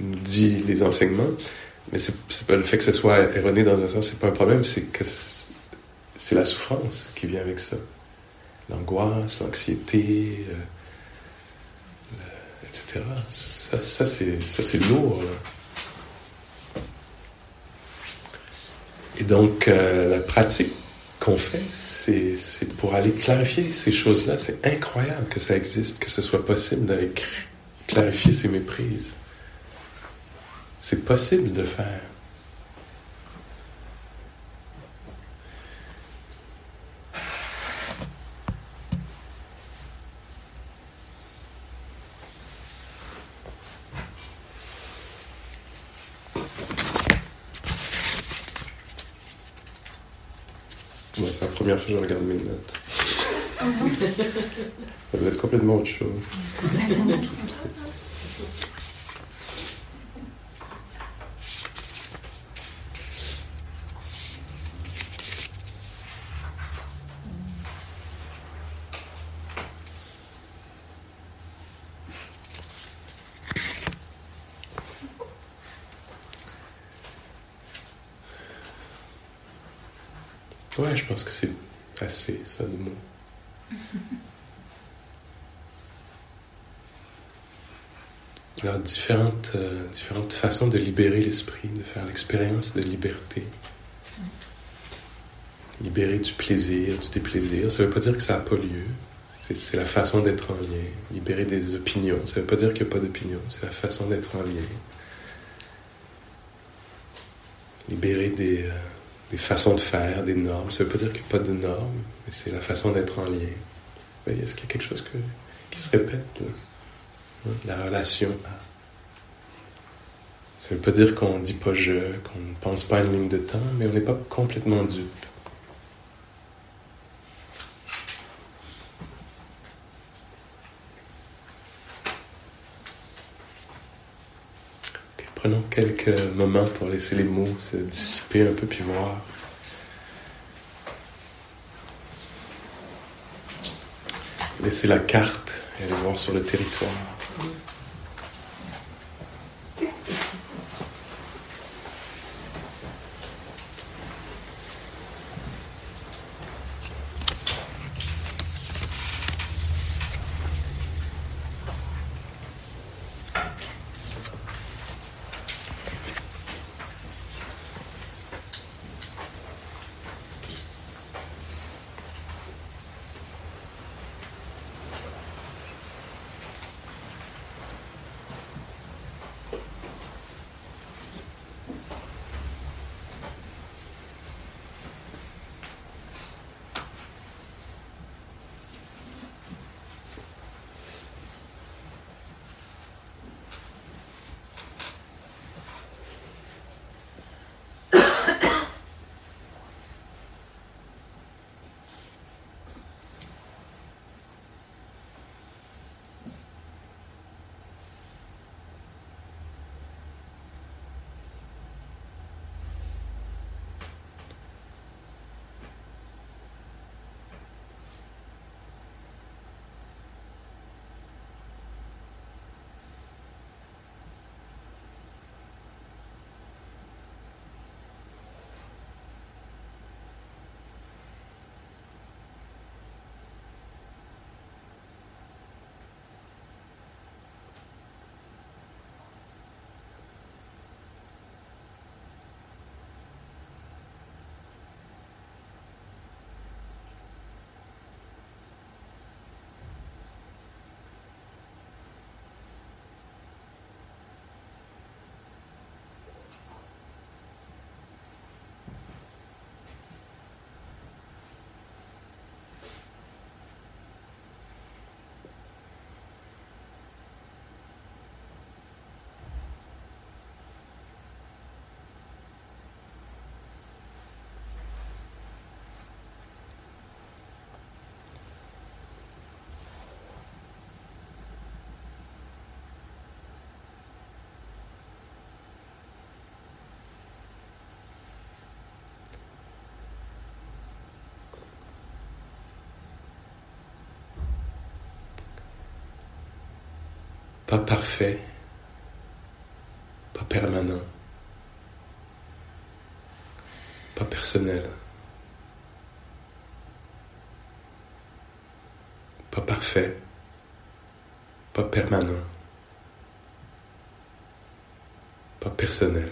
dit les enseignements, mais c'est pas le fait que ce soit erroné dans un sens, c'est pas un problème, c'est que c'est la souffrance qui vient avec ça. L'angoisse, l'anxiété, euh, etc. Ça, ça c'est lourd. Et donc, euh, la pratique qu'on fait, c'est pour aller clarifier ces choses-là. C'est incroyable que ça existe, que ce soit possible d'aller clarifier ces méprises. C'est possible de faire. Moi, regarde mes notes. Ça doit être complètement autre chose. Ouais, je pense que c'est assez, ça, de mots. Alors, différentes, euh, différentes façons de libérer l'esprit, de faire l'expérience de liberté. Libérer du plaisir, du déplaisir. Ça ne veut pas dire que ça n'a pas lieu. C'est la façon d'être en lien. Libérer des opinions. Ça ne veut pas dire qu'il n'y a pas d'opinion. C'est la façon d'être en lien. Libérer des. Euh, des façons de faire, des normes. Ça ne veut pas dire qu'il n'y a pas de normes, mais c'est la façon d'être en lien. Est-ce qu'il y a quelque chose qui se répète hein? La relation Ça ne veut pas dire qu'on ne dit pas je, qu'on ne pense pas à une ligne de temps, mais on n'est pas complètement dupe. Prenons quelques moments pour laisser les mots se dissiper un peu puis voir. Laisser la carte et aller voir sur le territoire. Pas parfait, pas permanent, pas personnel, pas parfait, pas permanent, pas personnel,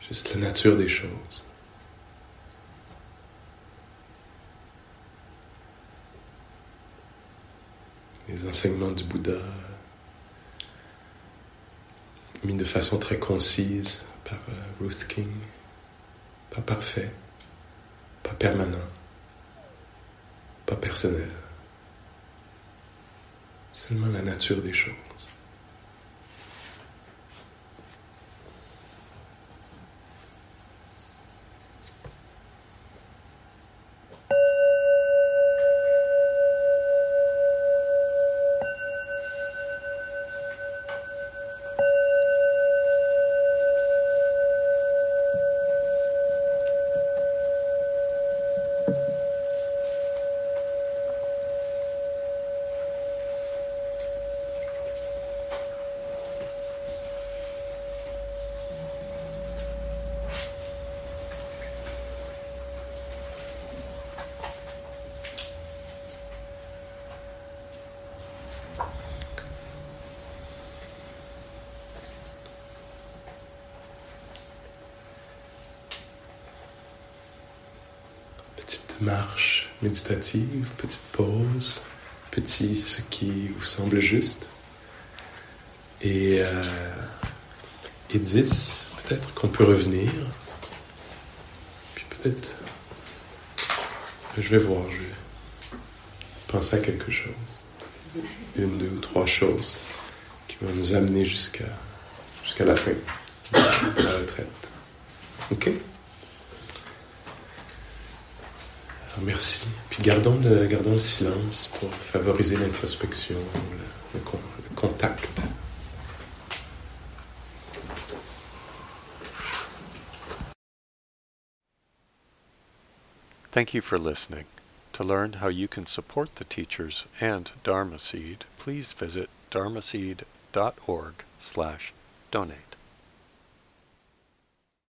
juste la nature des choses. Les enseignements du Bouddha, mis de façon très concise par euh, Ruth King, pas parfait, pas permanent, pas personnel, seulement la nature des choses. Marche méditative, petite pause, petit ce qui vous semble juste. Et, euh, et 10, peut-être qu'on peut revenir. Puis peut-être, je vais voir, je vais penser à quelque chose. Une, deux ou trois choses qui vont nous amener jusqu'à jusqu'à la fin de la retraite. OK? Merci. Puis gardons le, gardons le silence pour favoriser l'introspection, le, le, le contact.
Thank you for listening. To learn how you can support the teachers and Dharma Seed, please visit dharmaseed.org slash donate.